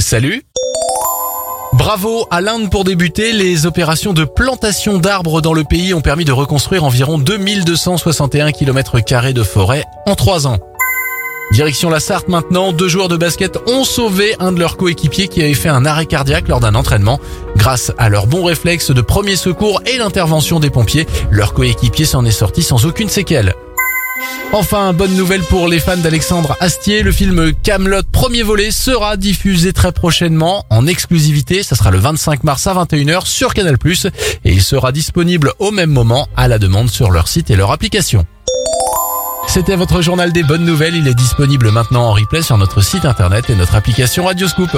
Salut Bravo à l'Inde pour débuter. Les opérations de plantation d'arbres dans le pays ont permis de reconstruire environ 2261 km de forêt en trois ans. Direction la Sarthe maintenant, deux joueurs de basket ont sauvé un de leurs coéquipiers qui avait fait un arrêt cardiaque lors d'un entraînement. Grâce à leur bon réflexe de premier secours et l'intervention des pompiers, leur coéquipier s'en est sorti sans aucune séquelle. Enfin, bonne nouvelle pour les fans d'Alexandre Astier, le film Camelot premier volet sera diffusé très prochainement en exclusivité, ça sera le 25 mars à 21h sur Canal+, et il sera disponible au même moment à la demande sur leur site et leur application. C'était votre journal des bonnes nouvelles, il est disponible maintenant en replay sur notre site internet et notre application Radioscoop.